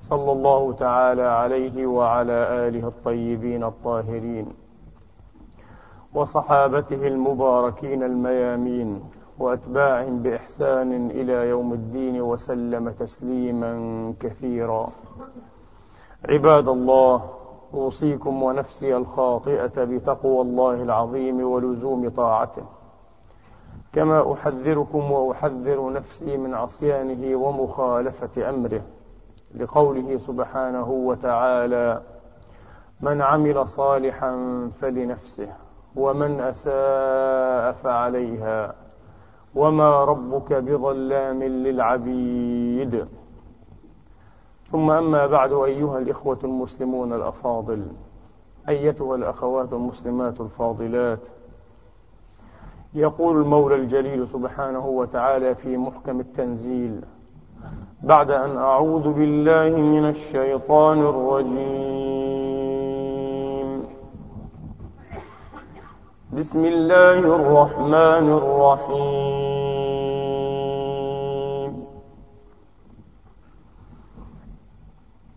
صلى الله تعالى عليه وعلى آله الطيبين الطاهرين وصحابته المباركين الميامين وأتباعهم بإحسان إلى يوم الدين وسلم تسليما كثيرا. عباد الله أوصيكم ونفسي الخاطئة بتقوى الله العظيم ولزوم طاعته. كما أحذركم وأحذر نفسي من عصيانه ومخالفة أمره. لقوله سبحانه وتعالى من عمل صالحا فلنفسه ومن أساء فعليها وما ربك بظلام للعبيد. ثم أما بعد أيها الإخوة المسلمون الأفاضل أيتها الأخوات المسلمات الفاضلات يقول المولى الجليل سبحانه وتعالى في محكم التنزيل بعد أن أعوذ بالله من الشيطان الرجيم. بسم الله الرحمن الرحيم.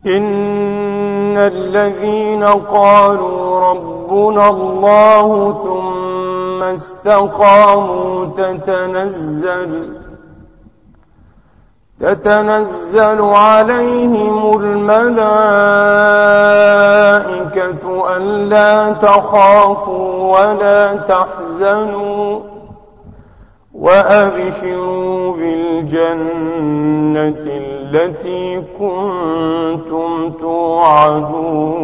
إن الذين قالوا ربنا الله ثم استقاموا تتنزل تتنزل عليهم الملائكة ألا تخافوا ولا تحزنوا وأبشروا بالجنة التي كنتم توعدون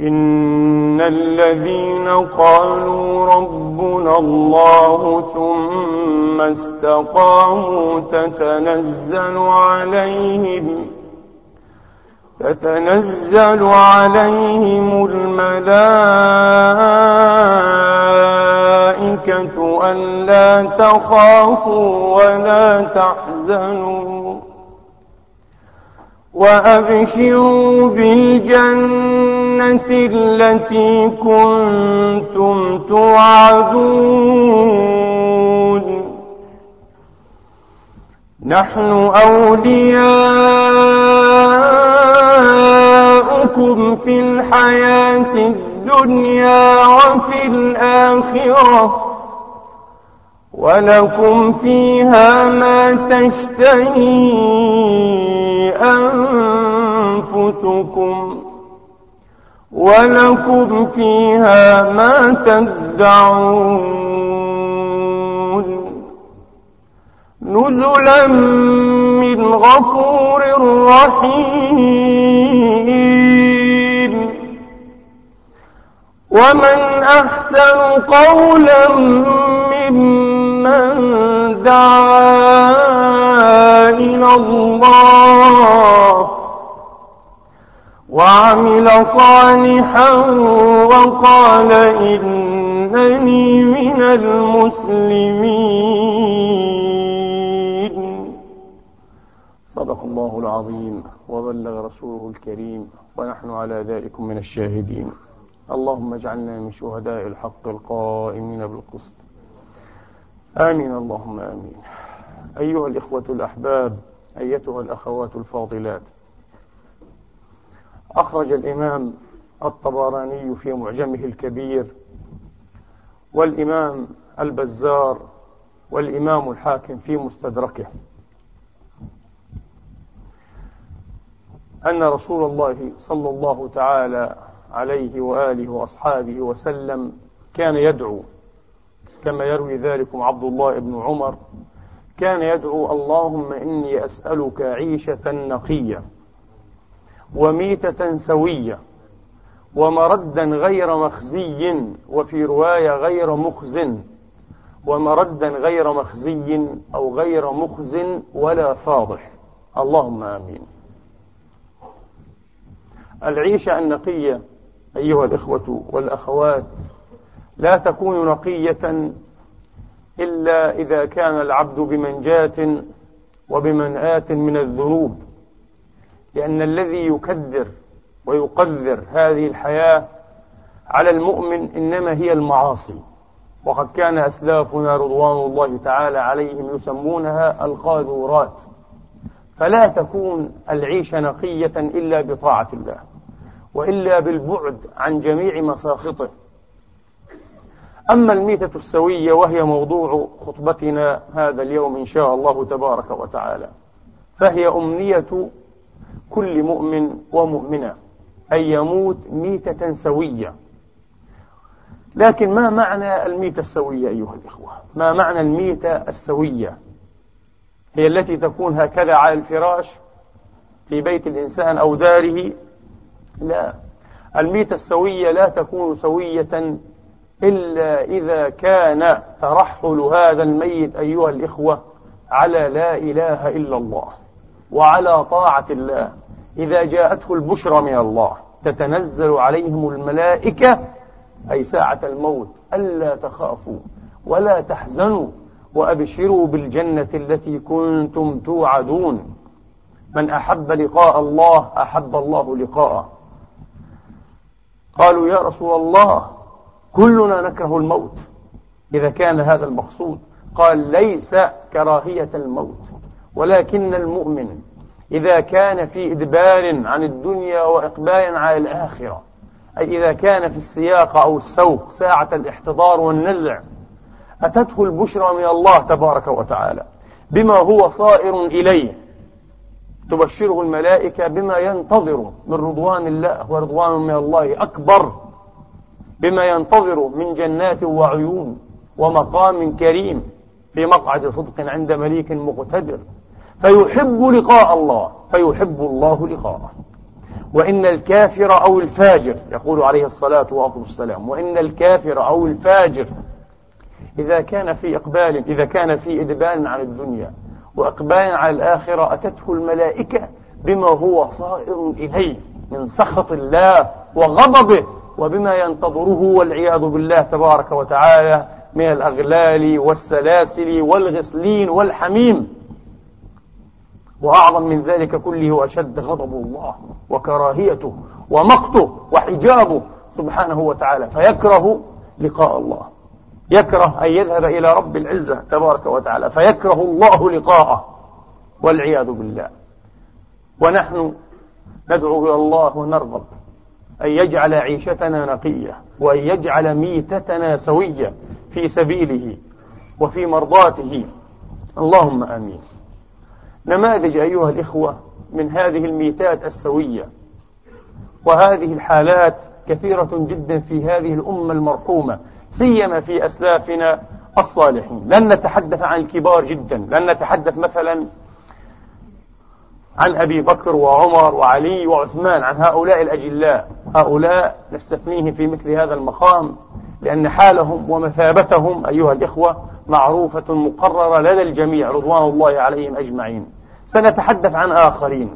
إن الذين قالوا ربنا الله ثم استقاموا تتنزل عليهم تتنزل عليهم الملائكة ألا تخافوا ولا تحزنوا وأبشروا بالجنة التي كنتم توعدون. نحن أولياؤكم في الحياة الدنيا وفي الآخرة. ولكم فيها ما تشتهي أنفسكم. ولكم فيها ما تدعون. نزلا من غفور رحيم. ومن أحسن قولا ممن دعا إلى الله وعمل صالحا وقال إنني من المسلمين. صدق الله العظيم. وبلغ رسوله الكريم. ونحن على ذلك من الشاهدين. اللهم اجعلنا من شهداء الحق القائمين بالقسط. آمين. اللهم آمين. أيها الإخوة الأحباب أيتها الأخوات الفاضلات. أخرج الإمام الطبراني في معجمه الكبير والإمام البزار والإمام الحاكم في مستدركه. أن رسول الله صلى الله تعالى عليه وآله وأصحابه وسلم كان يدعو كما يروي ذلكم عبد الله بن عمر كان يدعو اللهم إني أسألك عيشة نقية. وميتة سوية ومردا غير مخزي وفي رواية غير مخز ومردا غير مخزي أو غير مخز ولا فاضح. اللهم آمين. العيشة النقية أيها الإخوة والأخوات لا تكون نقية إلا إذا كان العبد بمنجاة وبمنآة من الذنوب. لأن الذي يكدر ويقذر هذه الحياة على المؤمن إنما هي المعاصي. وقد كان أسلافنا رضوان الله تعالى عليهم يسمونها القاذورات. فلا تكون العيشة نقية إلا بطاعة الله وإلا بالبعد عن جميع مساخطه. أما الميتة السوية وهي موضوع خطبتنا هذا اليوم إن شاء الله تبارك وتعالى فهي أمنية كل مؤمن ومؤمنة أن يموت ميتة سوية. لكن ما معنى الميتة السوية أيها الإخوة؟ ما معنى الميتة السوية؟ هي التي تكون هكذا على الفراش في بيت الإنسان أو داره؟ لا. الميتة السوية لا تكون سوية إلا إذا كان ترحل هذا الميت أيها الإخوة على لا إله إلا الله. وعلى طاعة الله. إذا جاءته البشرى من الله تتنزل عليهم الملائكة أي ساعة الموت ألا تخافوا ولا تحزنوا وأبشروا بالجنة التي كنتم توعدون. من أحب لقاء الله أحب الله لقاءه. قالوا يا رسول الله كلنا نكره الموت. إذا كان هذا المقصود قال ليس كراهية الموت. ولكن المؤمن إذا كان في إدبار عن الدنيا وإقبال على الآخرة أي إذا كان في السياق أو السوق ساعة الاحتضار والنزع أتته البشرى من الله تبارك وتعالى بما هو صائر إليه. تبشره الملائكة بما ينتظر من رضوان الله ورضوان من الله أكبر بما ينتظر من جنات وعيون ومقام كريم في مقعد صدق عند مليك مقتدر. فيحب لقاء الله فيحب الله لقاءه. وإن الكافر أو الفاجر يقول عليه الصلاة والسلام وإن الكافر أو الفاجر إذا كان في إقبال إذا كان في إدبان عن الدنيا وإقبال على الآخرة أتته الملائكة بما هو صائر إليه من سخط الله وغضبه وبما ينتظره والعياذ بالله تبارك وتعالى من الأغلال والسلاسل والغسلين والحميم. وأعظم من ذلك كله أشد غضب الله وكراهيته ومقته وحجابه سبحانه وتعالى. فيكره لقاء الله. يكره أن يذهب إلى رب العزة تبارك وتعالى. فيكره الله لقاءه. والعياذ بالله. ونحن ندعو إلى الله ونرغب أن يجعل عيشتنا نقية وأن يجعل ميتتنا سوية في سبيله وفي مرضاته. اللهم آمين. نماذج أيها الإخوة من هذه الميتات السوية. وهذه الحالات كثيرة جدا في هذه الأمة المرحومة سيما في أسلافنا الصالحين. لن نتحدث عن الكبار جدا لن نتحدث مثلا عن أبي بكر وعمر وعلي وعثمان عن هؤلاء الأجلاء. هؤلاء نستثنيهم في مثل هذا المقام لأن حالهم ومثابتهم أيها الإخوة معروفة مقررة لدى الجميع رضوان الله عليهم أجمعين. سنتحدث عن آخرين.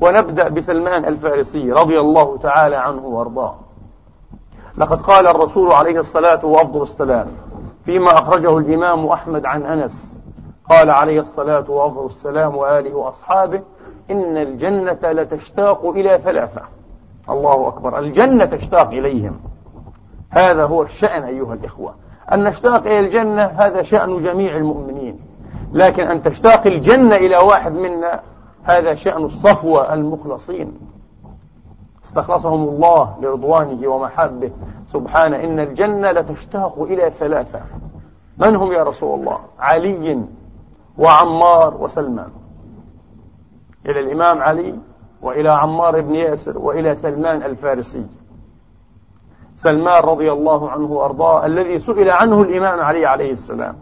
ونبدأ بسلمان الفارسي رضي الله تعالى عنه وأرضاه. لقد قال الرسول عليه الصلاة وأفضل السلام فيما أخرجه الإمام أحمد عن أنس. قال عليه الصلاة وأفضل السلام وآله وأصحابه إن الجنة لتشتاق إلى ثلاثة. الله أكبر. الجنة تشتاق إليهم. هذا هو الشأن أيها الإخوة. أن نشتاق إلى الجنة هذا شأن جميع المؤمنين. لكن أن تشتاق الجنة إلى واحد منا هذا شأن الصفوة المخلصين. استخلصهم الله لرضوانه ومحبه. سبحانه إن الجنة لتشتاق إلى ثلاثة. من هم يا رسول الله؟ علي وعمار وسلمان. إلى الإمام علي وإلى عمار بن ياسر وإلى سلمان الفارسي. سلمان رضي الله عنه وأرضاه الذي سئل عنه الإمام علي عليه السلام.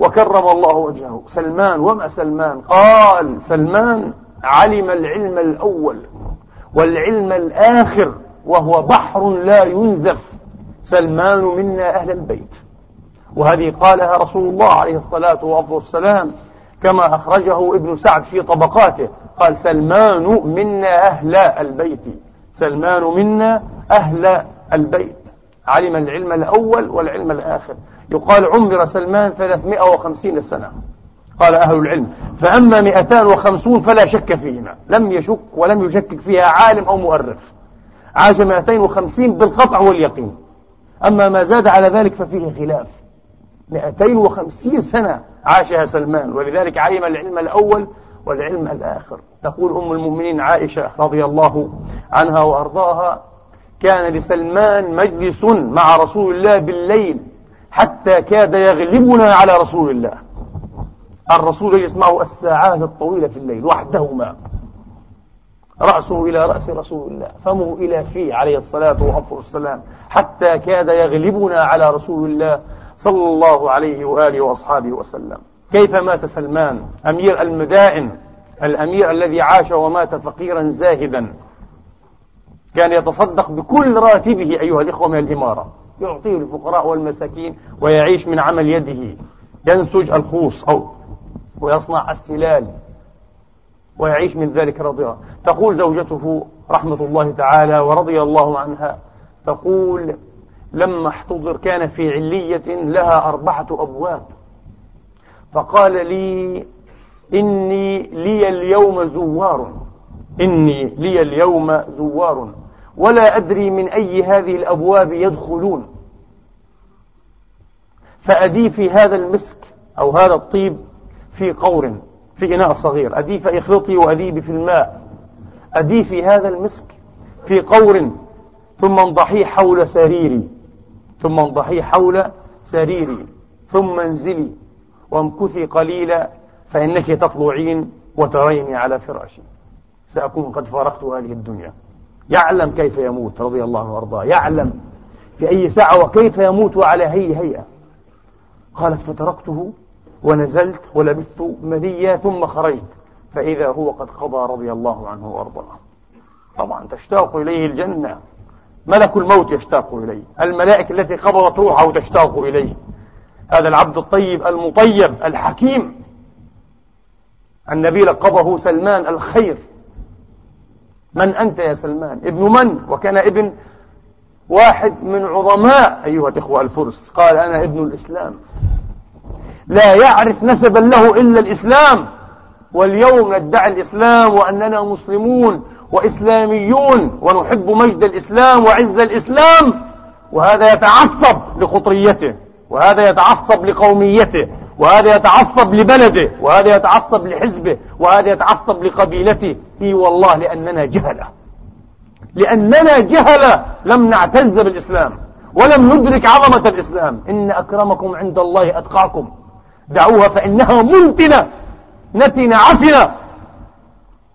وكرم الله وجهه. سلمان وما سلمان؟ قال سلمان علم العلم الأول والعلم الآخر وهو بحر لا ينزف. سلمان منا أهل البيت. وهذه قالها رسول الله عليه الصلاة والسلام كما أخرجه ابن سعد في طبقاته. قال سلمان منا أهل البيت. سلمان منا أهل البيت. علم العلم الأول والعلم الآخر. يقال عمر سلمان 350 سنة. قال أهل العلم فأما 250 فلا شك فيهما. لم يشك ولم يشكك فيها عالم أو مؤرخ. عاش 250 بالقطع واليقين. أما ما زاد على ذلك ففيه خلاف. 250 سنة عاشها سلمان ولذلك علم العلم الأول والعلم الآخر. تقول أم المؤمنين عائشة رضي الله عنها وأرضاها كان لسلمان مجلس مع رسول الله بالليل حتى كاد يغلبنا على رسول الله. الرسول يسمعه الساعات الطويلة في الليل وحدهما. رأسه إلى رأس رسول الله فمه إلى فيه عليه الصلاة والسلام حتى كاد يغلبنا على رسول الله صلى الله عليه وآله وأصحابه وسلم. كيف مات سلمان؟ أمير المدائن الأمير الذي عاش ومات فقيرا زاهدا. كان يتصدق بكل راتبه أيها الإخوة من الإمارة. يعطيه الفقراء والمساكين ويعيش من عمل يده. ينسج الخوص أو ويصنع السلال ويعيش من ذلك رضيا تقول زوجته رحمة الله تعالى ورضي الله عنها تقول لما احتضر كان في علية لها أربعة أبواب. فقال لي إني لي اليوم زوار. إني لي اليوم زوار ولا أدري من أي هذه الأبواب يدخلون. فأدي في هذا المسك أو هذا الطيب في قور في إناء صغير. أدي فإخلطي وأديبي في الماء. أدي في هذا المسك في قور ثم انضحي حول سريري. ثم انضحي حول سريري. ثم انزلي وامكثي قليلا فإنك تطلعين وتريني على فراشي. سأكون قد فارقت هذه الدنيا. يعلم كيف يموت رضي الله عنه وأرضاه. يعلم في أي ساعة وكيف يموت وعلى هي هيئة. قالت فتركته ونزلت ولبثت منيا ثم خرجت. فإذا هو قد قضى رضي الله عنه وأرضاه. طبعا تشتاق إليه الجنة. ملك الموت يشتاق إليه. الملائكة التي قبضت روحه تشتاق إليه. هذا العبد الطيب المطيب الحكيم. النبي لقبه سلمان الخير. من أنت يا سلمان؟ ابن من؟ وكان ابن واحد من عظماء أيها الإخوة الفرس. قال أنا ابن الإسلام. لا يعرف نسبا له إلا الإسلام. واليوم ندعي الإسلام وأننا مسلمون وإسلاميون ونحب مجد الإسلام وعز الإسلام. وهذا يتعصب لخطريته وهذا يتعصب لقوميته. وهذا يتعصب لبلده وهذا يتعصب لحزبه وهذا يتعصب لقبيلته. إي والله لأننا جهلة. لأننا جهلة لم نعتز بالإسلام ولم ندرك عظمة الإسلام. إن أكرمكم عند الله أتقاكم. دعوها فإنها منتنة نتن عفنة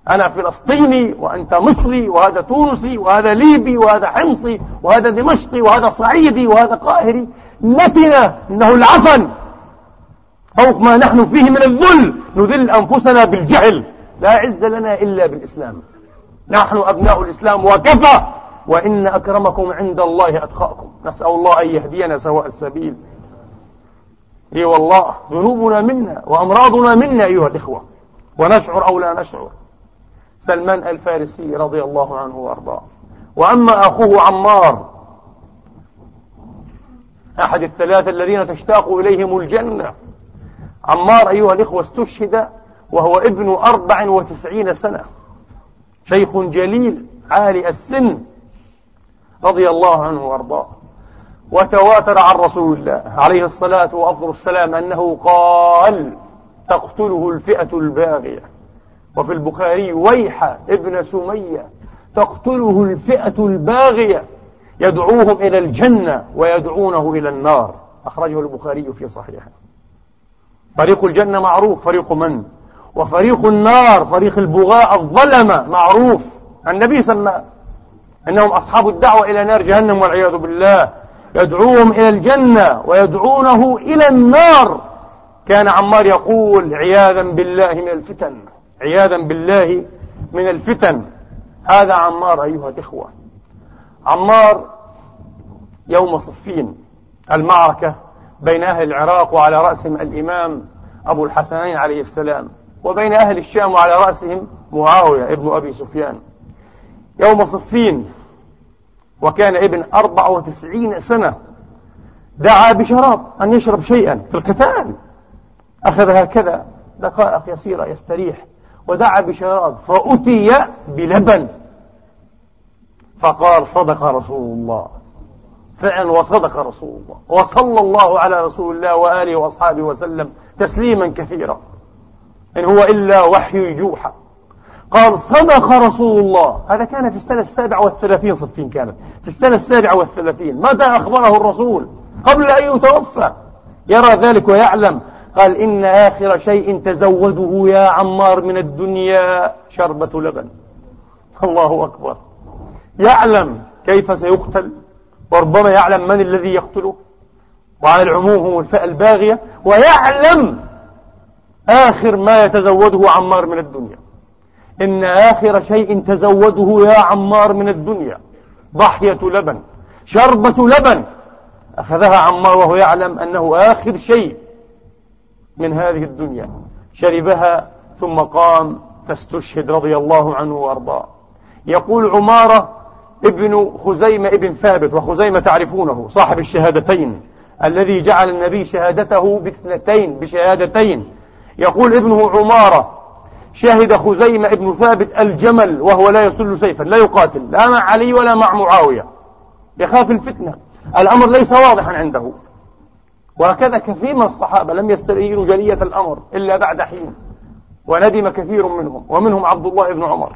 أنا فلسطيني وأنت مصري وهذا تونسي وهذا ليبي وهذا حمصي وهذا دمشقي وهذا صعيدي وهذا قاهري. نتنة إنه العفن. فوق ما نحن فيه من الذل نذل أنفسنا بالجهل. لا عز لنا إلا بالإسلام. نحن أبناء الإسلام وكفى. وإن أكرمكم عند الله أتقاكم. نسأل الله أن يهدينا سواء السبيل. إي والله ذنوبنا منا وأمراضنا منا أيها الإخوة. ونشعر أو لا نشعر. سلمان الفارسي رضي الله عنه وأرضاه. وأما أخوه عمار أحد الثلاثة الذين تشتاق إليهم الجنة. عمار أيها الإخوة استشهد وهو ابن أربع وتسعين سنة. شيخ جليل عالي السن رضي الله عنه وأرضاه. وتواتر عن رسول الله عليه الصلاة وأفضل السلام أنه قال تقتله الفئة الباغية وفي البخاري ويح ابن سمية تقتله الفئة الباغية يدعوهم إلى الجنة ويدعونه إلى النار أخرجه البخاري في صحيحه. فريق الجنة معروف فريق من؟ وفريق النار فريق البغاء الظلمة معروف. النبي سماه أنهم أصحاب الدعوة إلى نار جهنم والعياذ بالله. يدعوهم إلى الجنة ويدعونه إلى النار. كان عمار يقول عياذا بالله من الفتن عياذا بالله من الفتن. هذا عمار أيها الإخوة. عمار يوم صفين المعركة بين أهل العراق وعلى رأسهم الإمام أبو الحسنين عليه السلام وبين أهل الشام وعلى رأسهم معاوية ابن أبي سفيان. يوم صفين وكان ابن أربع وتسعين سنة دعا بشراب أن يشرب شيئا في القتال. أخذ هكذا دقائق يسيرة يستريح ودعا بشراب فأتي بلبن. فقال صدق رسول الله. فعلا وصدق رسول الله. وصلى الله على رسول الله وآله وأصحابه وسلم تسليما كثيرا. إن هو إلا وحي يوحى. قال صدق رسول الله. هذا كان في السنة السابعة والثلاثين صفين كانت. في السنة السابعة والثلاثين. متى أخبره الرسول؟ قبل أن يتوفى. يرى ذلك ويعلم. قال إن آخر شيء تزوده يا عمار من الدنيا شربة لبن. الله أكبر. يعلم كيف سيقتل. وربما يعلم من الذي يقتله وعلى العموم هم الفئة الباغية ويعلم آخر ما يتزوده عمار من الدنيا. إن آخر شيء تزوده يا عمار من الدنيا ضحية لبن شربة لبن. أخذها عمار وهو يعلم أنه آخر شيء من هذه الدنيا. شربها ثم قام فاستشهد رضي الله عنه وأرضاه. يقول عمارة ابن خزيمة ابن ثابت وخزيمة تعرفونه صاحب الشهادتين الذي جعل النبي شهادته باثنتين بشهادتين. يقول ابنه عمارة شهد خزيمة ابن ثابت الجمل وهو لا يسل سيفا لا يقاتل لا مع علي ولا مع معاوية يخاف الفتنة. الأمر ليس واضحا عنده. وهكذا كثير من الصحابة لم يسترينوا جلية الأمر إلا بعد حين وندم كثير منهم ومنهم عبد الله بن عمر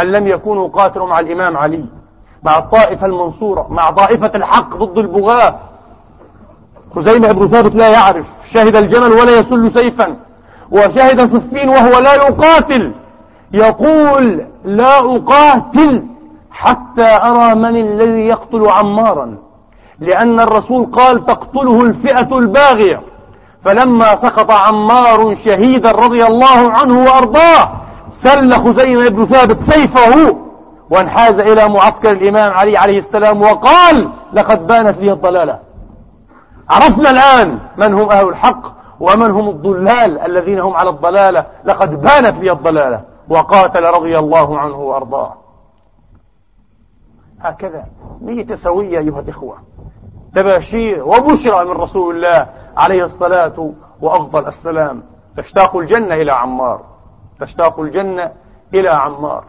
أن لم يكونوا قاتلوا مع الإمام علي. مع الطائفة المنصورة مع طائفة الحق ضد البغاة. خزيمة بن ثابت لا يعرف شهد الجمل ولا يسل سيفا. وشهد صفين وهو لا يقاتل. يقول لا أقاتل حتى أرى من الذي يقتل عمارا. لأن الرسول قال تقتله الفئة الباغية. فلما سقط عمار شهيدا رضي الله عنه وأرضاه سل خزيمة بن ثابت سيفه. وانحاز إلى معسكر الإمام علي عليه السلام وقال لقد بانت لي الضلالة. عرفنا الآن من هم أهل الحق ومن هم الضلال الذين هم على الضلالة. لقد بانت لي الضلالة وقاتل رضي الله عنه وأرضاه. هكذا نية سوية أيها الإخوة. تباشير وبشرى من رسول الله عليه الصلاة وأفضل السلام. تشتاق الجنة إلى عمار. تشتاق الجنة إلى عمار.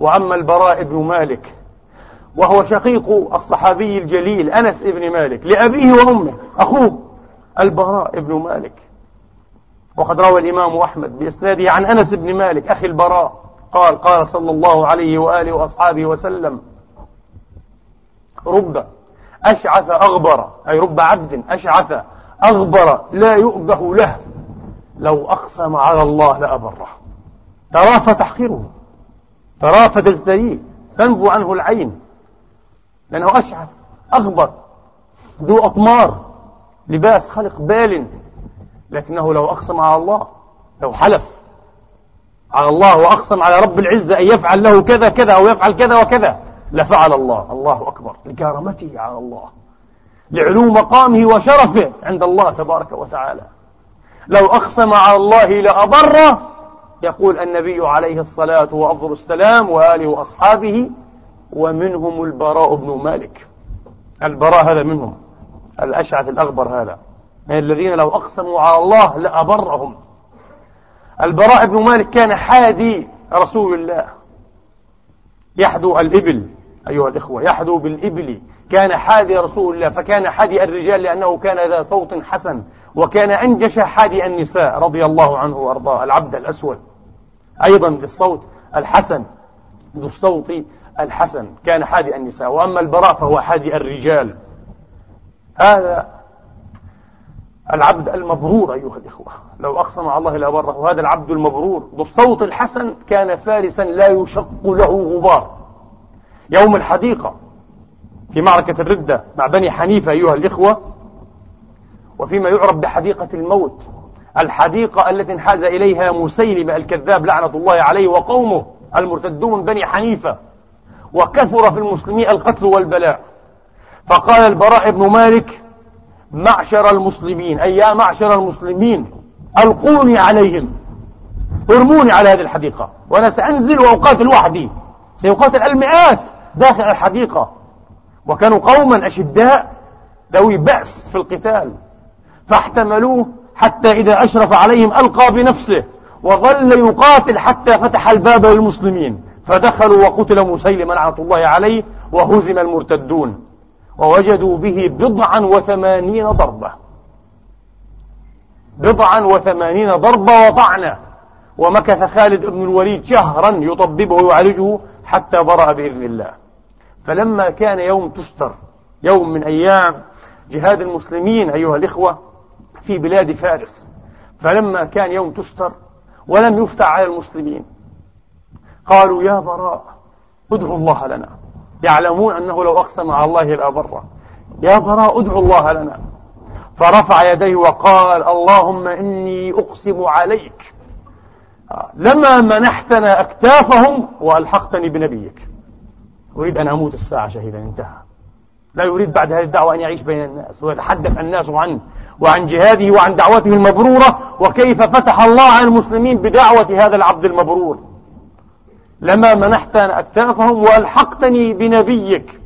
وأما البراء بن مالك وهو شقيق الصحابي الجليل أنس بن مالك لأبيه وأمه أخوه البراء بن مالك. وقد روى الإمام أحمد بإسناده عن أنس بن مالك أخي البراء قال قال صلى الله عليه وآله وأصحابه وسلم رب أشعث أغبر أي رب عبد أشعث أغبر لا يؤبه له لو أقسم على الله لأبره ترى فتحقره. ترى فتزدريه تنبو عنه العين. لأنه أشعث أغبر ذو أطمار لباس خلق بال لكنه لو أقسم على الله لو حلف على الله وأقسم على رب العزة أن يفعل له كذا كذا أو يفعل كذا وكذا لفعل الله. الله أكبر لكرامته على الله لعلو مقامه وشرفه عند الله تبارك وتعالى. لو أقسم على الله لأبره يقول النبي عليه الصلاة وأفضل السلام وآله وأصحابه ومنهم البراء بن مالك. البراء هذا منهم. الأشعث الأغبر هذا. من الذين لو أقسموا على الله لأبرهم. البراء بن مالك كان حادي رسول الله. يحدو الإبل. أيها الإخوة يحدو بالإبل. كان حادي رسول الله فكان حادي الرجال لأنه كان ذا صوت حسن وكان أنجش حادي النساء رضي الله عنه وأرضاه. العبد الأسود. أيضا بالصوت الحسن بالصوت الحسن كان حادي النساء وأما البراء فهو حادي الرجال. هذا العبد المبرور أيها الإخوة. لو أقسم على الله لأبره هذا العبد المبرور. بالصوت الحسن كان فارسا لا يشق له غبار. يوم الحديقة في معركة الردة مع بني حنيفة أيها الإخوة وفيما يعرف بحديقة الموت الحديقة التي انحاز إليها مسيلمة الكذاب لعنة الله عليه وقومه المرتدون بني حنيفة وكثر في المسلمين القتل والبلاء. فقال البراء بن مالك معشر المسلمين أي يا معشر المسلمين ألقوني عليهم ارموني على هذه الحديقة وأنا سأنزل وأقاتل وحدي سيقاتل المئات داخل الحديقة. وكانوا قوما أشداء ذوي بأس في القتال فاحتملوه حتى إذا أشرف عليهم ألقى بنفسه وظل يقاتل حتى فتح الباب للمسلمين. فدخلوا وقتل مسيلم لعنة الله عليه وهزم المرتدون. ووجدوا به بضعا وثمانين ضربة. بضعا وثمانين ضربة وطعنة ومكث خالد بن الوليد شهرا يطببه ويعالجه حتى برأ بإذن الله. فلما كان يوم تستر يوم من أيام جهاد المسلمين أيها الإخوة في بلاد فارس فلما كان يوم تستر ولم يفتح على المسلمين. قالوا يا براء ادعوا الله لنا. يعلمون أنه لو أقسم على الله لا بره يا براء ادعوا الله لنا. فرفع يديه وقال اللهم إني أقسم عليك. لما منحتنا أكتافهم وألحقتني بنبيك. أريد أن أموت الساعة شهيدا انتهى. لا يريد بعد هذه الدعوة أن يعيش بين الناس ويتحدث الناس عنه وعن جهاده وعن دعوته المبرورة وكيف فتح الله على المسلمين بدعوة هذا العبد المبرور. لما منحت أكتافهم وألحقتني بنبيك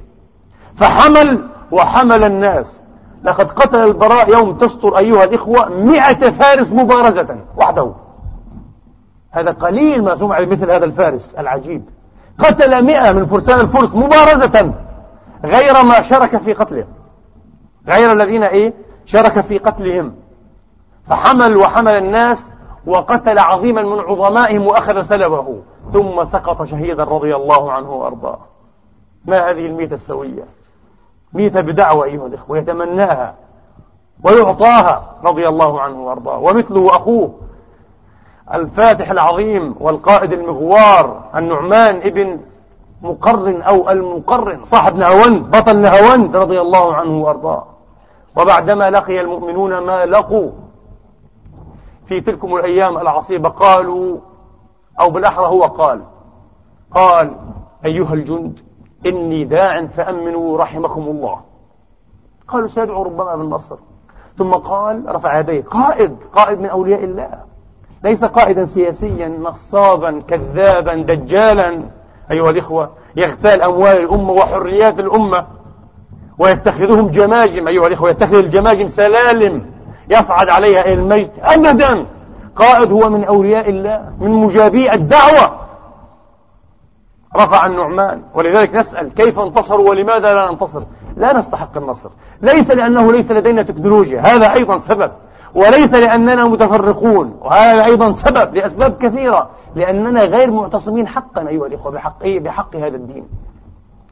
فحمل وحمل الناس. لقد قتل البراء يوم تستر أيها الإخوة مئة فارس مبارزة وحده. هذا قليل ما سمع مثل هذا الفارس العجيب. قتل مئة من فرسان الفرس مبارزة غير ما شرك في قتله. غير الذين إيه؟ شرك في قتلهم. فحمل وحمل الناس وقتل عظيما من عظمائهم وأخذ سلبه. ثم سقط شهيدا رضي الله عنه وأرضاه. ما هذه الميتة السوية؟ ميتة بدعوة أيها الإخوة يتمناها ويعطاها رضي الله عنه وأرضاه. ومثله أخوه الفاتح العظيم والقائد المغوار النعمان ابن مقرن أو المقرن صاحب نهاوند بطل نهاوند رضي الله عنه وأرضاه. وبعدما لقي المؤمنون ما لقوا في تلكم الأيام العصيبة قالوا أو بالأحرى هو قال قال أيها الجند إني داع فأمنوا رحمكم الله. قالوا سيدعو ربما بالنصر ثم قال رفع يديه قائد قائد من أولياء الله. ليس قائدا سياسيا نصابا كذابا دجالا. أيها الإخوة يغتال أموال الأمة وحريات الأمة. ويتخذهم جماجم أيها الإخوة يتخذ الجماجم سلالم يصعد عليها المجد أبدا. قائد هو من أولياء الله من مجابي الدعوة. رفع النعمان. ولذلك نسأل كيف انتصروا ولماذا لا ننتصر؟ لا نستحق النصر. ليس لأنه ليس لدينا تكنولوجيا هذا أيضا سبب. وليس لأننا متفرقون وهذا أيضا سبب لأسباب كثيرة لأننا غير معتصمين حقا أيها الإخوة بحق, بحق هذا الدين.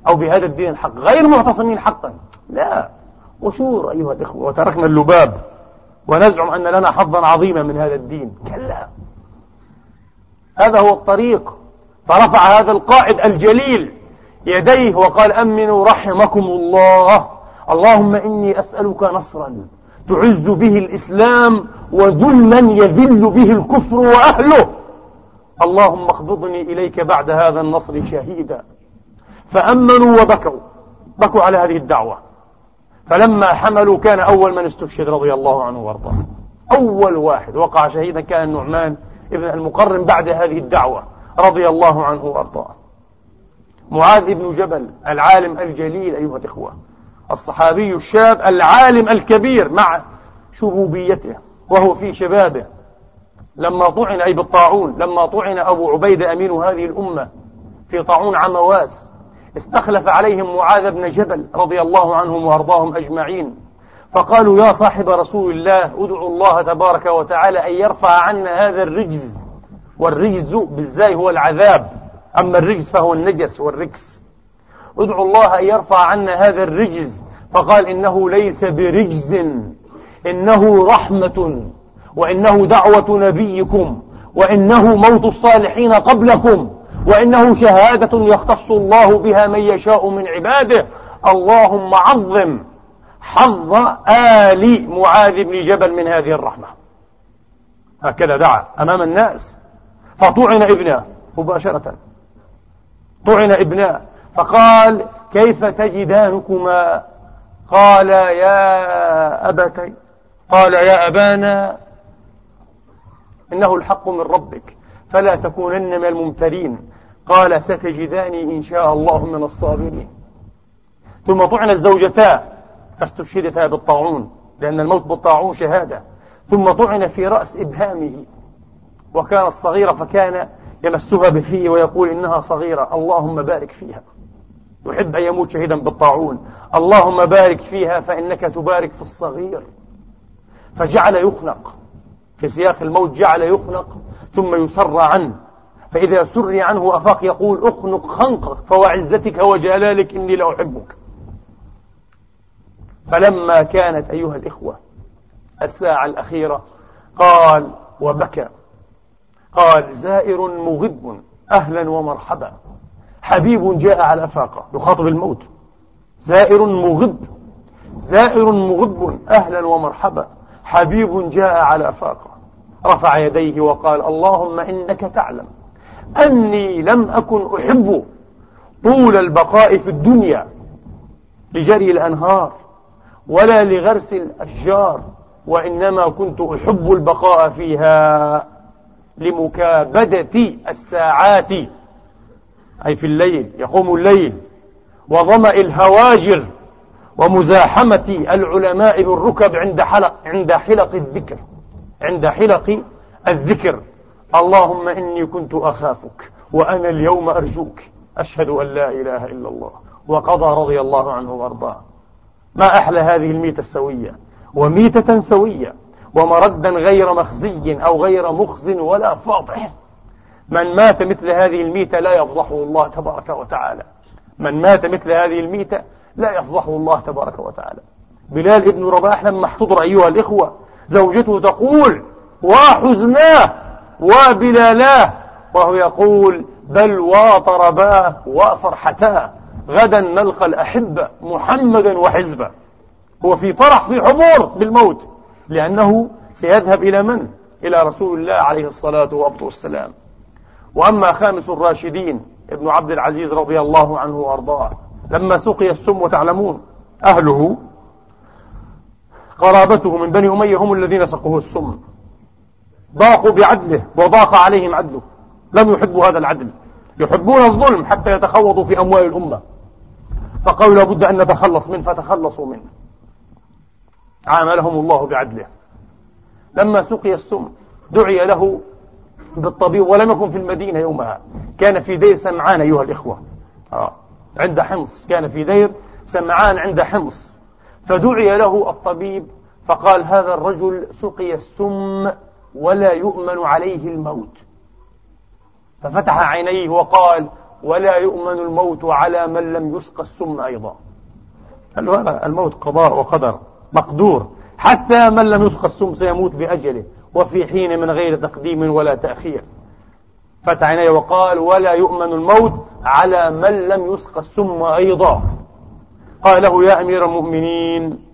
أو بهذا الدين الحق غير معتصمين حقا. لا. قشور أيها الإخوة وتركنا اللباب ونزعم أن لنا حظا عظيما من هذا الدين. كلا. هذا هو الطريق. فرفع هذا القائد الجليل يديه وقال أمنوا رحمكم الله. اللهم إني أسألك نصرا تعز به الإسلام وذلا يذل به الكفر وأهله. اللهم اخبضني إليك بعد هذا النصر شهيدا. فأمنوا وبكوا. بكوا على هذه الدعوة. فلما حملوا كان أول من استشهد رضي الله عنه وأرضاه. أول واحد. وقع شهيدا كان النعمان ابن المقرن بعد هذه الدعوة رضي الله عنه وأرضاه. معاذ بن جبل العالم الجليل أيها الإخوة. الصحابي الشاب العالم الكبير مع شبوبيته. وهو في شبابه. لما طعن أي بالطاعون. لما طعن أبو عبيدة أمين هذه الأمة في طاعون عمواس. استخلف عليهم معاذ بن جبل رضي الله عنهم وأرضاهم أجمعين. فقالوا يا صاحب رسول الله ادعوا الله تبارك وتعالى أن يرفع عنا هذا الرجز. والرجز بالزاي هو العذاب. أما الرجز فهو النجس والركس. ادعوا الله أن يرفع عنا هذا الرجز. فقال إنه ليس برجز. إنه رحمة. وإنه دعوة نبيكم. وإنه موت الصالحين قبلكم. وإنه شهادة يختص الله بها من يشاء من عباده. اللهم عظم حظ آل معاذ بن جبل من هذه الرحمة. هكذا دعا أمام الناس. فطعن ابنه مباشرة. طعن ابنه. فقال كيف تجدانكما؟ قال يا أبتي. قال يا أبانا إنه الحق من ربك. فلا تكونن من الممترين. قال ستجداني إن شاء الله من الصابرين. ثم طعنت زوجتا فاستشهدتا بالطاعون لأن الموت بالطاعون شهادة. ثم طعن في رأس إبهامه. وكانت صغيرة فكان يمسها بفيه ويقول إنها صغيرة اللهم بارك فيها. يحب أن يموت شهيدا بالطاعون. اللهم بارك فيها فإنك تبارك في الصغير. فجعل يخنق. في سياق الموت جعل يخنق. ثم يسر عنه. فإذا سري عنه أفاق يقول أخنق خنقك فوعزتك وجلالك إني لأحبك فلما كانت أيها الإخوة الساعة الأخيرة قال وبكى. قال زائر مغب أهلا ومرحبا. حبيب جاء على فاقة يخاطب الموت. زائر مغب. زائر مغب أهلا ومرحبا. حبيب جاء على فاقة رفع يديه وقال اللهم إنك تعلم أني لم أكن أحب طول البقاء في الدنيا لجري الأنهار ولا لغرس الأشجار وإنما كنت أحب البقاء فيها لمكابدة الساعات أي في الليل يقوم الليل وظمأ الهواجر ومزاحمة العلماء بالركب عند حلق عند حلق الذكر. عند حلق الذكر. اللهم إني كنت أخافك وأنا اليوم أرجوك. أشهد أن لا إله إلا الله. وقضى رضي الله عنه وأرضاه. ما أحلى هذه الميتة السوية؟ وميتة سوية. ومردا غير مخزي أو غير مخز ولا فاضح. من مات مثل هذه الميتة لا يفضحه الله تبارك وتعالى. من مات مثل هذه الميتة لا يفضحه الله تبارك وتعالى. بلال ابن رباح لما احتضر أيها الإخوة زوجته تقول وحزناه وبلالاه وهو يقول بل وطرباه وفرحتاه. غدا نلقى الأحبة محمدا وحزبه هو في فرح في حضور بالموت لأنه سيذهب إلى من؟ إلى رسول الله عليه الصلاة والسلام. وأما خامس الراشدين ابن عبد العزيز رضي الله عنه وأرضاه لما سقي السم وتعلمون أهله قرابته من بني أمية هم الذين سقوه السم. ضاقوا بعدله وضاق عليهم عدله. لم يحبوا هذا العدل. يحبون الظلم حتى يتخوضوا في أموال الأمة. فقالوا لابد أن نتخلص منه فتخلصوا منه عاملهم الله بعدله. لما سقي السم دعي له بالطبيب ولم يكن في المدينة يومها. كان في دير سمعان أيها الإخوة. آه. عند حمص. كان في دير سمعان عند حمص. فدعي له الطبيب فقال هذا الرجل سقي السم ولا يؤمن عليه الموت. ففتح عينيه وقال ولا يؤمن الموت على من لم يسق السم أيضا. قال له هذا الموت قضاء وقدر مقدور. حتى من لم يسق السم سيموت بأجله وفي حين من غير تقديم ولا تأخير. فتح عينيه وقال ولا يؤمن الموت على من لم يسق السم أيضا. قال له يا أمير المؤمنين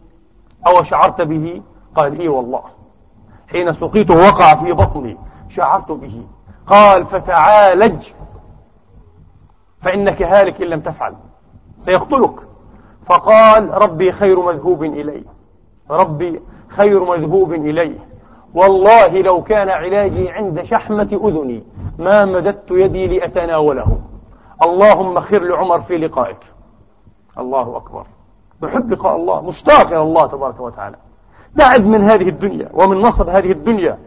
أو شعرت به؟ قال إي والله. حين سقيته وقع في بطني شعرت به. قال فتعالج. فإنك هالك إن لم تفعل. سيقتلك. فقال ربي خير مذهوب إليه ربي خير مذهوب إليه والله لو كان علاجي عند شحمة أذني ما مددت يدي لأتناوله. اللهم خير لعمر في لقائك. الله أكبر. يحب لقاء الله مشتاق إلى الله تبارك وتعالى. تعب من هذه الدنيا ومن نصب هذه الدنيا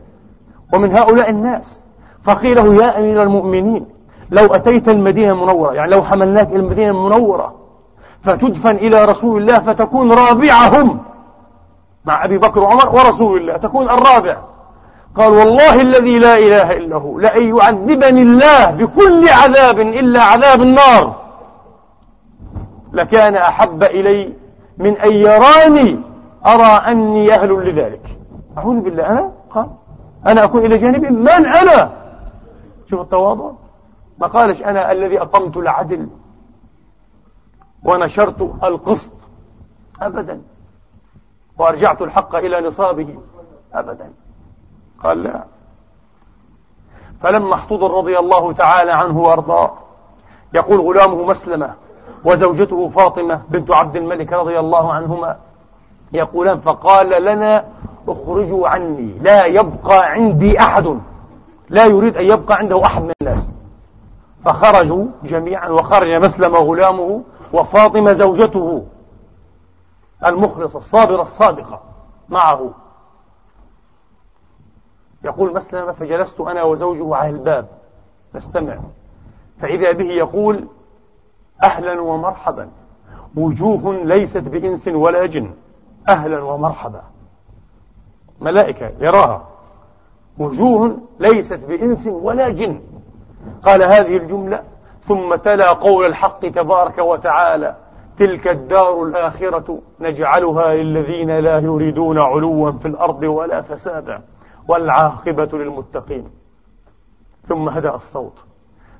ومن هؤلاء الناس. فقيل له يا أمير المؤمنين لو أتيت المدينة المنورة يعني لو حملناك إلى المدينة المنورة فتدفن إلى رسول الله فتكون رابعهم مع أبي بكر وعمر ورسول الله تكون الرابع. قال والله الذي لا إله إلا هو لأن يعذبني الله بكل عذاب إلا عذاب النار. لكان أحب إلي من أن يراني أرى أني أهل لذلك. أعوذ بالله أنا؟ قال. أنا أكون إلى جانبي من أنا؟ شوف التواضع. ما قالش أنا الذي أقمت العدل ونشرت القسط. أبدا. وأرجعت الحق إلى نصابه. أبدا. قال لا. فلما احتضر رضي الله تعالى عنه وأرضاه يقول غلامه مسلمة وزوجته فاطمة بنت عبد الملك رضي الله عنهما يقولان فقال لنا اخرجوا عني لا يبقى عندي أحد لا يريد أن يبقى عنده أحد من الناس. فخرجوا جميعا وخرج مسلم غلامه وفاطمة زوجته المخلصة الصابرة الصادقة معه. يقول مسلم فجلست أنا وزوجه على الباب نستمع. فإذا به يقول أهلا ومرحبا. وجوه ليست بإنس ولا جن. أهلا ومرحبا. ملائكة يراها. وجوه ليست بإنس ولا جن. قال هذه الجملة ثم تلا قول الحق تبارك وتعالى تلك الدار الآخرة نجعلها للذين لا يريدون علوا في الأرض ولا فسادا والعاقبة للمتقين. ثم هدأ الصوت.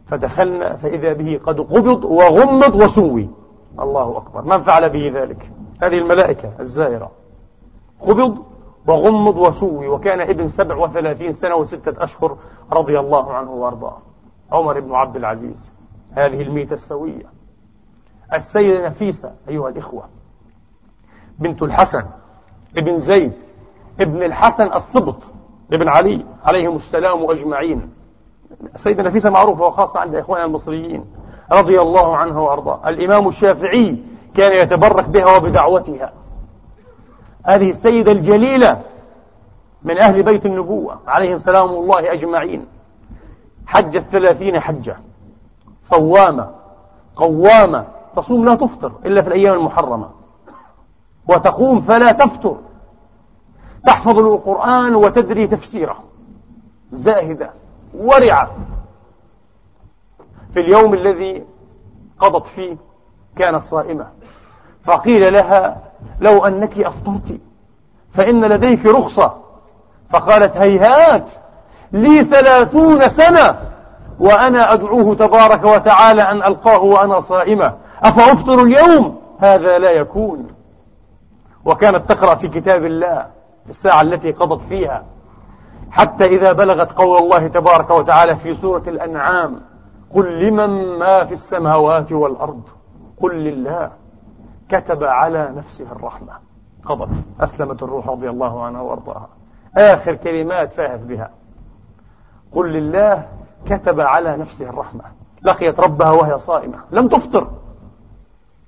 فدخلنا فإذا به قد قبض وغمض وسوي. الله أكبر. من فعل به ذلك؟ هذه الملائكة الزائرة. قبض وغمض وسوي. وكان ابن سبع وثلاثين سنة وستة أشهر رضي الله عنه وأرضاه. عمر بن عبد العزيز. هذه الميتة السوية. السيدة نفيسة أيها الإخوة. بنت الحسن ابن زيد ابن الحسن الصبط ابن علي عليهم السلام أجمعين. السيدة نفيسة معروفة وخاصة عند إخواننا المصريين رضي الله عنها وأرضاه. الإمام الشافعي كان يتبرك بها وبدعوتها. هذه السيدة الجليلة من أهل بيت النبوة عليهم سلام الله أجمعين. حجت ثلاثين حجة. صوامة قوامة. تصوم لا تفطر إلا في الأيام المحرمة. وتقوم فلا تفطر. تحفظ القرآن وتدري تفسيره. زاهدة. ورعة في اليوم الذي قضت فيه كانت صائمة فقيل لها لو أنك أفطرت فإن لديك رخصة. فقالت هيهات لي ثلاثون سنة وأنا أدعوه تبارك وتعالى أن ألقاه وأنا صائمة. أفأفطر اليوم؟ هذا لا يكون. وكانت تقرأ في كتاب الله في الساعة التي قضت فيها. حتى إذا بلغت قول الله تبارك وتعالى في سورة الأنعام قل لمن ما في السماوات والأرض؟ قل لله. كتب على نفسه الرحمة. قضت أسلمت الروح رضي الله عنها وأرضاها. آخر كلمات فاهت بها. قل لله كتب على نفسه الرحمة. لقيت ربها وهي صائمة. لم تفطر.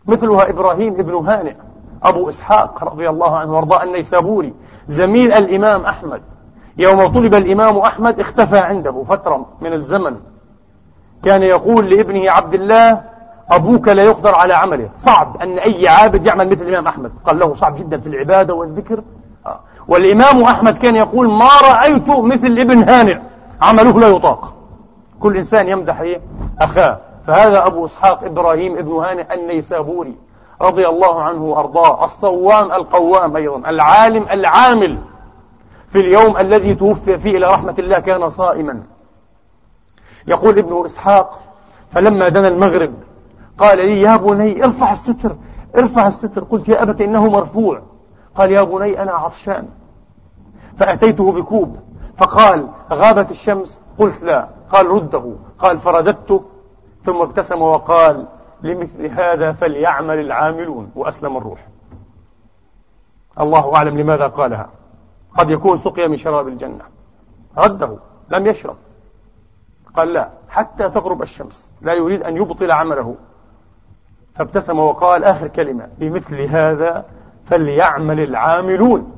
مثلها إبراهيم ابن هانئ أبو إسحاق رضي الله عنه وأرضاه النيسابوري زميل الإمام أحمد. يوم طلب الإمام أحمد اختفى عنده فترة من الزمن. كان يقول لابنه عبد الله أبوك لا يقدر على عمله. صعب أن أي عابد يعمل مثل الإمام أحمد. قال له صعب جدا في العبادة والذكر. آه. والإمام أحمد كان يقول ما رأيت مثل ابن هانئ. عمله لا يطاق. كل إنسان يمدح إيه؟ أخاه. فهذا أبو إسحاق إبراهيم ابن هانئ النيسابوري رضي الله عنه وأرضاه. الصوام القوام أيضا. العالم العامل. في اليوم الذي توفي فيه إلى رحمة الله كان صائما. يقول ابن إسحاق فلما دنا المغرب قال لي يا بني ارفع الستر ارفع الستر. قلت يا أبت إنه مرفوع. قال يا بني أنا عطشان. فأتيته بكوب فقال غابت الشمس. قلت لا. قال رده. قال فرددته. ثم ابتسم وقال لمثل هذا فليعمل العاملون. وأسلم الروح. الله أعلم لماذا قالها. قد يكون سقي من شراب الجنة. رده لم يشرب. قال لا حتى تغرب الشمس. لا يريد أن يبطل عمله. فابتسم وقال آخر كلمة بمثل هذا فليعمل العاملون.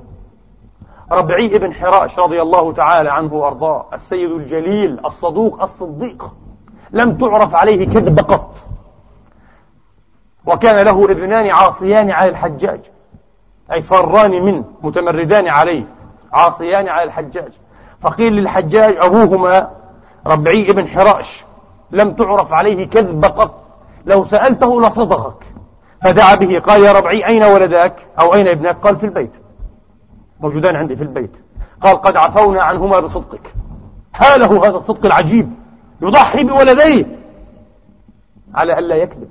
ربعي بن حراش رضي الله تعالى عنه وأرضاه السيد الجليل الصدوق الصديق. لم تعرف عليه كذب قط. وكان له ابنان عاصيان على الحجاج أي فران منه متمردان عليه. عاصيان على الحجاج. فقيل للحجاج أبوهما ربعي بن حراش لم تعرف عليه كذب قط لو سألته لصدقك. فدعا به قال يا ربعي أين ولدك أو أين ابنك؟ قال في البيت. موجودان عندي في البيت. قال قد عفونا عنهما بصدقك. حاله هذا الصدق العجيب يضحي بولديه على ألا يكذب.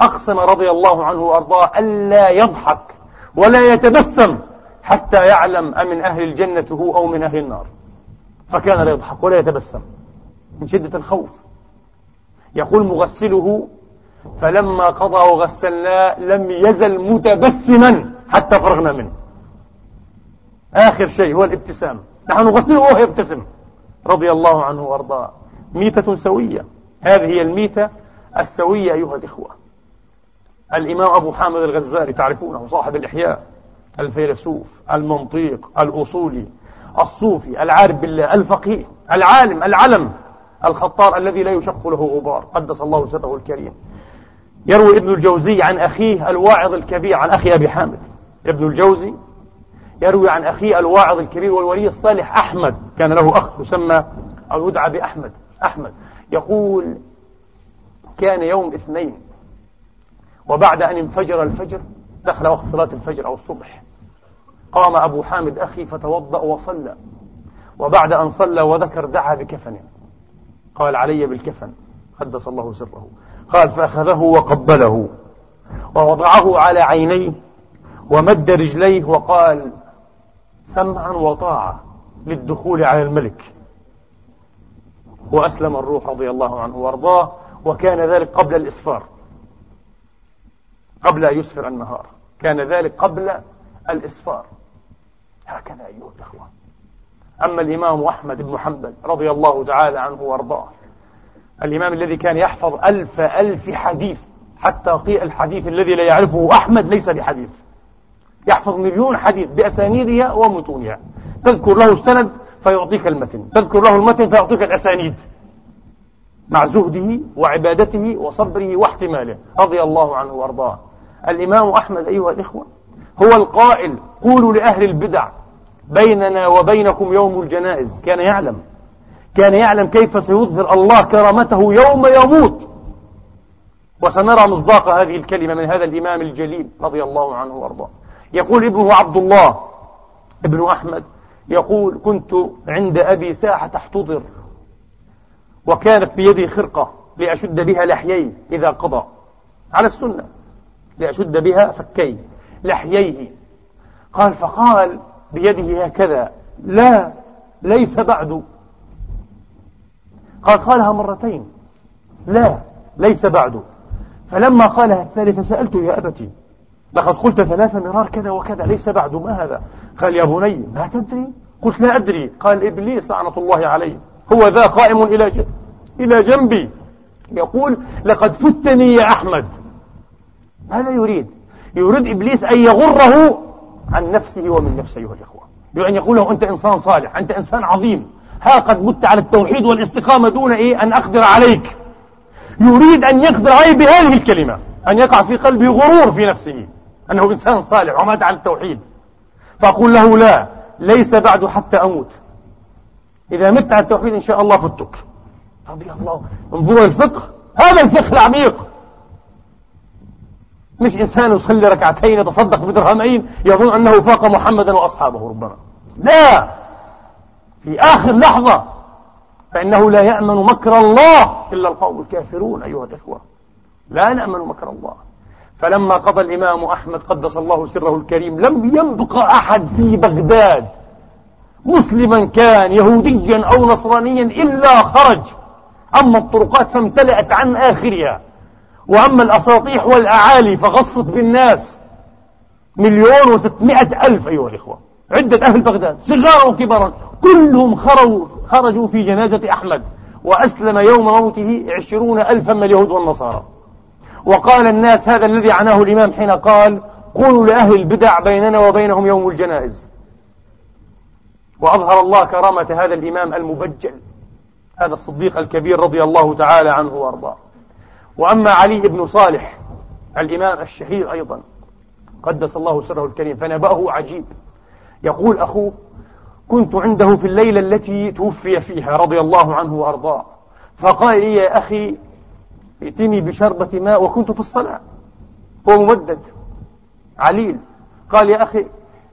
أقسم رضي الله عنه وأرضاه ألا يضحك ولا يتبسم. حتى يعلم أمن أهل الجنة هو أو من أهل النار. فكان لا يضحك ولا يتبسم. من شدة الخوف. يقول مغسله فلما قضى وغسلناه لم يزل متبسما حتى فرغنا منه. آخر شيء هو الابتسام. نحن نغسله وهو يبتسم. رضي الله عنه وأرضاه. ميتة سوية. هذه هي الميتة السوية أيها الإخوة. الإمام أبو حامد الغزالي تعرفونه صاحب الإحياء. الفيلسوف المنطيق الأصولي الصوفي العارف بالله الفقيه العالم العلم الخطار الذي لا يشق له غبار. قدس الله سره الكريم. يروي ابن الجوزي عن أخيه الواعظ الكبير عن أخي أبي حامد. ابن الجوزي يروي عن أخيه الواعظ الكبير والولي الصالح أحمد. كان له أخ يسمى أو يدعى بأحمد أحمد يقول كان يوم اثنين وبعد أن انفجر الفجر دخل وقت صلاة الفجر أو الصبح. قام أبو حامد أخي فتوضأ وصلى وبعد أن صلى وذكر دعا بكفن. قال علي بالكفن قدس الله سره. قال فأخذه وقبله ووضعه على عينيه ومد رجليه وقال سمعا وطاعة للدخول على الملك. وأسلم الروح رضي الله عنه وأرضاه وكان ذلك قبل الإسفار قبل أن يسفر النهار. كان ذلك قبل الإسفار. هكذا أيها الإخوة. أما الإمام أحمد بن حنبل رضي الله تعالى عنه وأرضاه الإمام الذي كان يحفظ ألف ألف حديث حتى الحديث الذي لا يعرفه أحمد ليس بحديث. يحفظ مليون حديث بأسانيدها ومتونها. تذكر له السند فيعطيك المتن. تذكر له المتن فيعطيك الأسانيد. مع زهده وعبادته وصبره واحتماله. رضي الله عنه وأرضاه. الإمام أحمد أيها الإخوة هو القائل قولوا لأهل البدع بيننا وبينكم يوم الجنائز. كان يعلم كان يعلم كيف سيظهر الله كرامته يوم يموت. وسنرى مصداق هذه الكلمة من هذا الإمام الجليل رضي الله عنه وأرضاه. يقول ابنه عبد الله ابن أحمد يقول كنت عند أبي ساعة احتضر وكانت بيدي خرقة لأشد بها لحيي إذا قضى. على السنة. لأشد بها فكي لحييه. قال فقال بيده هكذا لا ليس بعد. قال قالها مرتين لا ليس بعد. فلما قالها الثالثة سألته يا أبتي لقد قلت ثلاث مرار كذا وكذا ليس بعد ما هذا؟ قال يا بني ما تدري؟ قلت لا أدري. قال إبليس لعنة الله عليه هو ذا قائم إلى إلى جنبي. يقول لقد فتني يا أحمد. ماذا يريد. يريد إبليس أن يغره عن نفسه ومن نفسه أيها الإخوة. يريد أن يقول له أنت إنسان صالح أنت إنسان عظيم. ها قد مت على التوحيد والاستقامة دون إيه؟ أن أقدر عليك. يريد أن يقدر عليه بهذه الكلمة. أن يقع في قلبه غرور في نفسه. أنه إنسان صالح ومات على التوحيد. فأقول له لا ليس بعد حتى أموت. إذا مت على التوحيد إن شاء الله فتك. رضي الله انظروا الفقه. هذا الفقه العميق. مش إنسان يصلي ركعتين يتصدق بدرهمين يظن أنه فاق محمدا وأصحابه ربما. لا! في آخر لحظة فإنه لا يأمن مكر الله إلا القوم الكافرون أيها الإخوة. لا نأمن مكر الله. فلما قضى الإمام أحمد قدس الله سره الكريم لم ينبق أحد في بغداد مسلما كان يهوديا أو نصرانيا إلا خرج. أما الطرقات فامتلأت عن آخرها. وأما الأساطيح والأعالي فغصت بالناس مليون وستمائة ألف أيها الإخوة. عدة أهل بغداد صغارا وكبارا كلهم خرجوا, خرجوا في جنازة أحمد وأسلم يوم موته عشرون ألفا من اليهود والنصارى. وقال الناس هذا الذي عناه الإمام حين قال قولوا لأهل البدع بيننا وبينهم يوم الجنائز. وأظهر الله كرامة هذا الإمام المبجل هذا الصديق الكبير رضي الله تعالى عنه وأرضاه. وأما علي بن صالح الإمام الشهير أيضا قدس الله سره الكريم فنبأه عجيب. يقول أخوه كنت عنده في الليلة التي توفي فيها رضي الله عنه وأرضاه فقال لي يا أخي ائتني بشربة ماء وكنت في الصلاة. هو ممدد عليل. قال يا أخي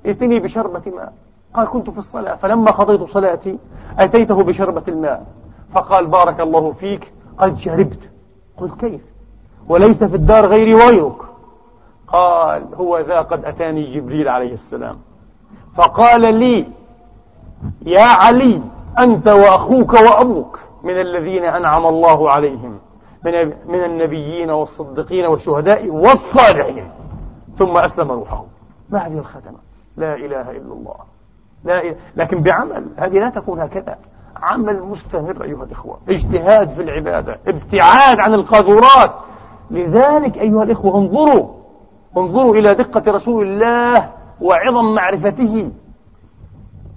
ائتني بشربة ماء. قال كنت في الصلاة. فلما قضيت صلاتي أتيته بشربة الماء. فقال بارك الله فيك قد شربت. قلت كيف؟ وليس في الدار غيري وغيرك قال هو ذا قد أتاني جبريل عليه السلام. فقال لي يا علي أنت وأخوك وأبوك من الذين أنعم الله عليهم من من النبيين والصديقين والشهداء والصالحين. ثم أسلم روحه. ما هذه الختمة؟ لا إله إلا الله. لا إله لكن بعمل هذه لا تكون هكذا. عمل مستمر أيها الإخوة. اجتهاد في العبادة ابتعاد عن القاذورات. لذلك أيها الإخوة انظروا انظروا إلى دقة رسول الله وعظم معرفته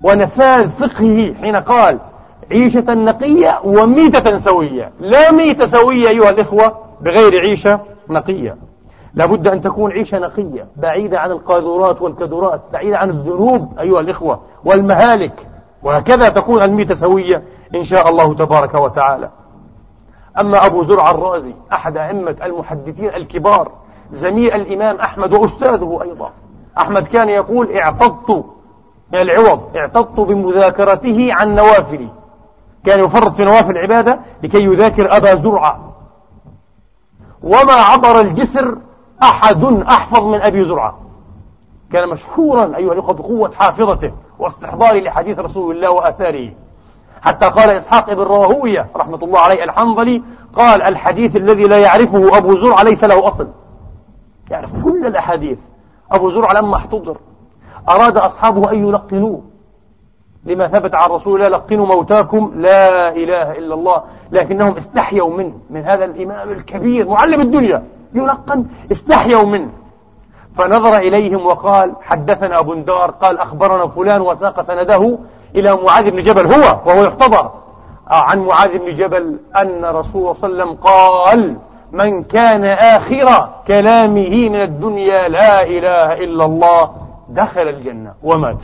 ونفاذ فقهه حين قال عيشة نقية وميتة سوية. لا ميتة سوية أيها الإخوة بغير عيشة نقية. لابد أن تكون عيشة نقية بعيدة عن القاذورات والكدرات بعيدة عن الذنوب أيها الإخوة والمهالك. وهكذا تكون الميتة سوية إن شاء الله تبارك وتعالى. أما أبو زرع الرازي أحد أئمة المحدثين الكبار زميل الإمام أحمد وأستاذه أيضا. أحمد كان يقول اعتضت من العوض اعتضت بمذاكرته عن نوافلي كان يفرط في نوافل العبادة لكي يذاكر أبا زرعة وما عبر الجسر أحد أحفظ من أبي زرعة كان مشهورا أيها الأخوة بقوة حافظته. واستحضاره لحديث رسول الله وآثاره. حتى قال إسحاق بن راهوية رحمة الله عليه الحنظلي قال الحديث الذي لا يعرفه أبو زرعة ليس له أصل. يعرف كل الأحاديث. أبو زرعة لما احتضر أراد أصحابه أن يلقنوه. لما ثبت عن رسول الله لقنوا موتاكم لا إله إلا الله. لكنهم استحيوا منه من هذا الإمام الكبير معلم الدنيا يلقن استحيوا منه. فنظر إليهم وقال حدثنا أبو ندار قال أخبرنا فلان وساق سنده إلى معاذ بن جبل هو وهو يحتضر. عن معاذ بن جبل أن رسول صلى الله عليه وسلم قال من كان آخر كلامه من الدنيا لا إله إلا الله دخل الجنة ومات.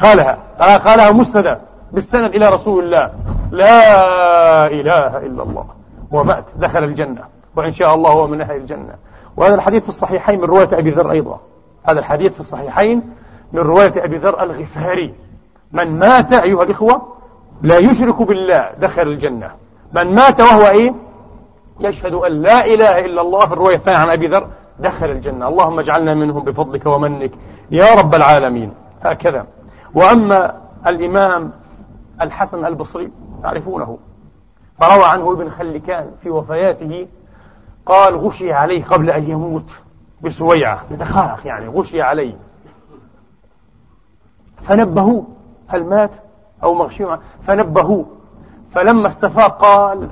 قالها قالها مسندة بالسند إلى رسول الله لا إله إلا الله. ومات دخل الجنة. وإن شاء الله هو من أهل الجنة. وهذا الحديث في الصحيحين من رواية أبي ذر أيضا. هذا الحديث في الصحيحين من رواية أبي ذر الغفاري. من مات أيها الإخوة لا يشرك بالله دخل الجنة. من مات وهو إيه؟ يشهد أن لا إله إلا الله في الرواية الثانية عن أبي ذر دخل الجنة. اللهم اجعلنا منهم بفضلك ومنك. يا رب العالمين. هكذا. وأما الإمام الحسن البصري تعرفونه فروى عنه ابن خلكان في وفياته قال غشي عليه قبل أن يموت بسويعة يتخارق يعني غشي عليه. فنبهوه هل مات أو مغشي؟ فنبهوه فلما استفاق قال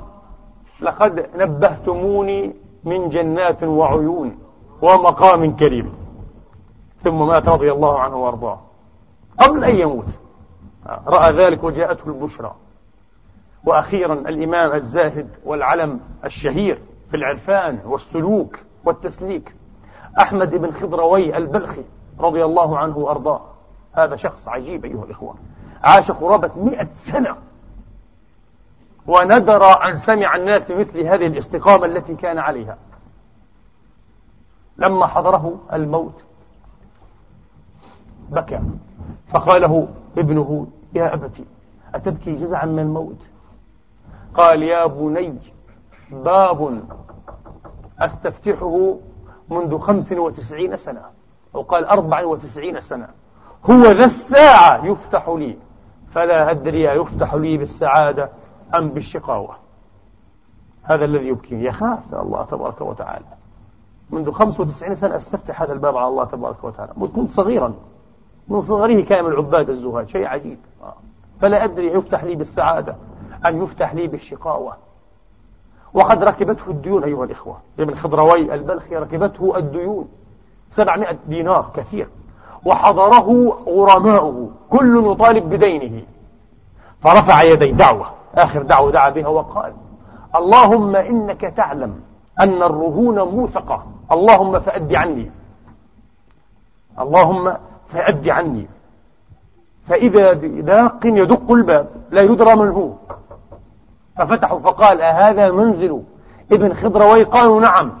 لقد نبهتموني من جنات وعيون ومقام كريم. ثم مات رضي الله عنه وأرضاه. قبل أن يموت. رأى ذلك وجاءته البشرى. وأخيرا الإمام الزاهد والعلم الشهير في العرفان والسلوك والتسليك. أحمد بن خضروي البلخي رضي الله عنه وأرضاه. هذا شخص عجيب أيها الإخوة. عاش قرابة مئة سنة. وندر أن سمع الناس بمثل هذه الاستقامة التي كان عليها. لما حضره الموت بكى. فقال له ابنه يا أبتي أتبكي جزعا من الموت؟ قال يا بني باب أستفتحه منذ خمس وتسعين سنة أو قال أربع وتسعين سنة. هو ذا الساعة يفتح لي فلا أدري يفتح لي بالسعادة أم بالشقاوة. هذا الذي يبكي. يخاف الله تبارك وتعالى. منذ 95 سنة أستفتح هذا الباب على الله تبارك وتعالى. كنت صغيرا. من صغره كان من العباد الزهاد شيء عجيب. فلا أدري يفتح لي بالسعادة أم يفتح لي بالشقاوة. وقد ركبته الديون أيها الإخوة. ابن خضروي البلخي ركبته الديون. سبعمائة دينار كثير. وحضره غرماؤه. كل يطالب بدينه. فرفع يديه. دعوة. آخر دعوة دعا بها وقال اللهم إنك تعلم أن الرهون موثقة. اللهم فأد عني. اللهم فأد عني. فإذا بذاق يدق الباب لا يدرى من هو. ففتحوا فقال أهذا منزل ابن خضروي قالوا نعم.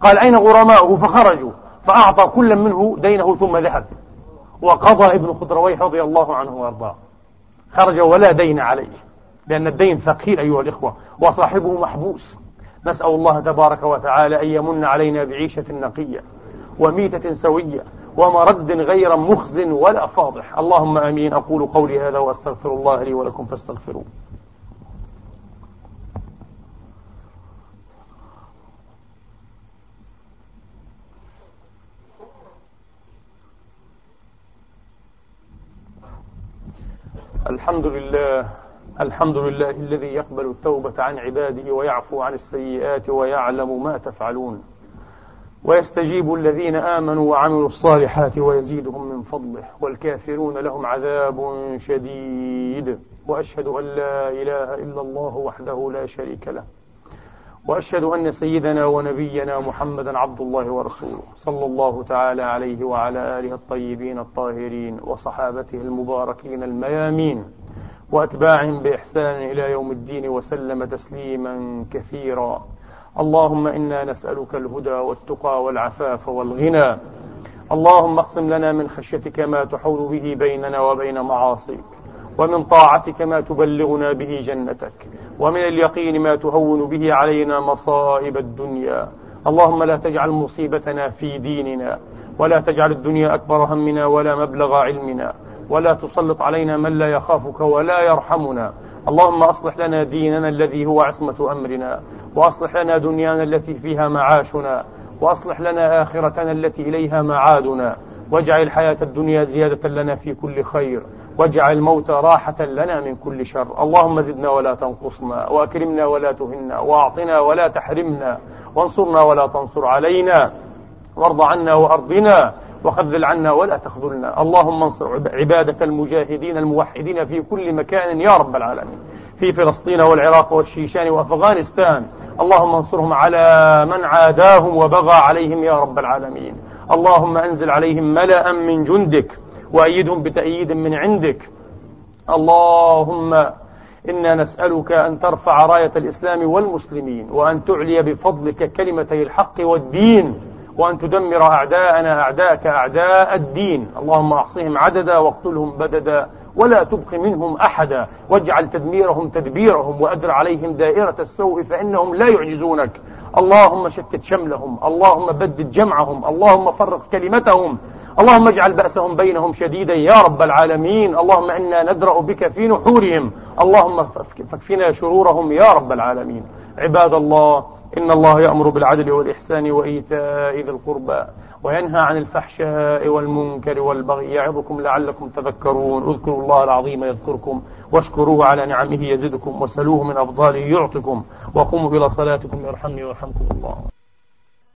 قال أين غرماؤه؟ فخرجوا فأعطى كل منه دينه ثم ذهب. وقضى ابن خضروي رضي الله عنه وأرضاه. خرج ولا دين عليه لأن الدين ثقيل أيها الإخوة وصاحبه محبوس. نسأل الله تبارك وتعالى أن يمن علينا بعيشة نقية وميتة سوية ومرد غير مخز ولا فاضح. اللهم آمين. أقول قولي هذا وأستغفر الله لي ولكم فاستغفروه. الحمد لله الحمد لله الذي يقبل التوبة عن عباده ويعفو عن السيئات ويعلم ما تفعلون. ويستجيب الذين آمنوا وعملوا الصالحات ويزيدهم من فضله والكافرون لهم عذاب شديد. وأشهد أن لا إله إلا الله وحده لا شريك له. وأشهد أن سيدنا ونبينا محمدا عبد الله ورسوله صلى الله تعالى عليه وعلى آله الطيبين الطاهرين وصحابته المباركين الميامين وأتباعهم بإحسان إلى يوم الدين وسلم تسليما كثيرا. اللهم إنا نسألك الهدى والتقى والعفاف والغنى. اللهم اقسم لنا من خشيتك ما تحول به بيننا وبين معاصيك. ومن طاعتك ما تبلغنا به جنتك ومن اليقين ما تهون به علينا مصائب الدنيا. اللهم لا تجعل مصيبتنا في ديننا ولا تجعل الدنيا أكبر همنا ولا مبلغ علمنا ولا تسلط علينا من لا يخافك ولا يرحمنا. اللهم أصلح لنا ديننا الذي هو عصمة أمرنا وأصلح لنا دنيانا التي فيها معاشنا وأصلح لنا آخرتنا التي إليها معادنا. واجعل الحياة الدنيا زيادة لنا في كل خير. واجعل الموت راحة لنا من كل شر. اللهم زدنا ولا تنقصنا وأكرمنا ولا تهنا وأعطنا ولا تحرمنا وانصرنا ولا تنصر علينا وارض عنا وأرضنا وخذل عنا ولا تخذلنا. اللهم انصر عبادك المجاهدين الموحدين في كل مكان يا رب العالمين. في فلسطين والعراق والشيشان وأفغانستان. اللهم انصرهم على من عاداهم وبغى عليهم يا رب العالمين. اللهم أنزل عليهم ملأ من جندك. وأيدهم بتأييد من عندك. اللهم إنا نسألك أن ترفع راية الإسلام والمسلمين وأن تعلي بفضلك كلمتي الحق والدين وأن تدمر أعداءنا أعداءك أعداء الدين. اللهم أحصهم عددا واقتلهم بددا ولا تبق منهم أحدا. واجعل تدميرهم تدبيرهم وأدر عليهم دائرة السوء فإنهم لا يعجزونك. اللهم شتت شملهم اللهم بدد جمعهم اللهم فرق كلمتهم اللهم اجعل بأسهم بينهم شديدا يا رب العالمين اللهم إنا ندرأ بك في نحورهم اللهم فاكفنا شرورهم يا رب العالمين. عباد الله إن الله يأمر بالعدل والإحسان وإيتاء ذي القربى. وينهى عن الفحشاء والمنكر والبغي يعظكم لعلكم تذكرون. اذكروا الله العظيم يذكركم واشكروه على نعمه يزدكم وسلوه من أفضاله يعطكم وقوموا إلى صلاتكم يرحمني ويرحمكم الله.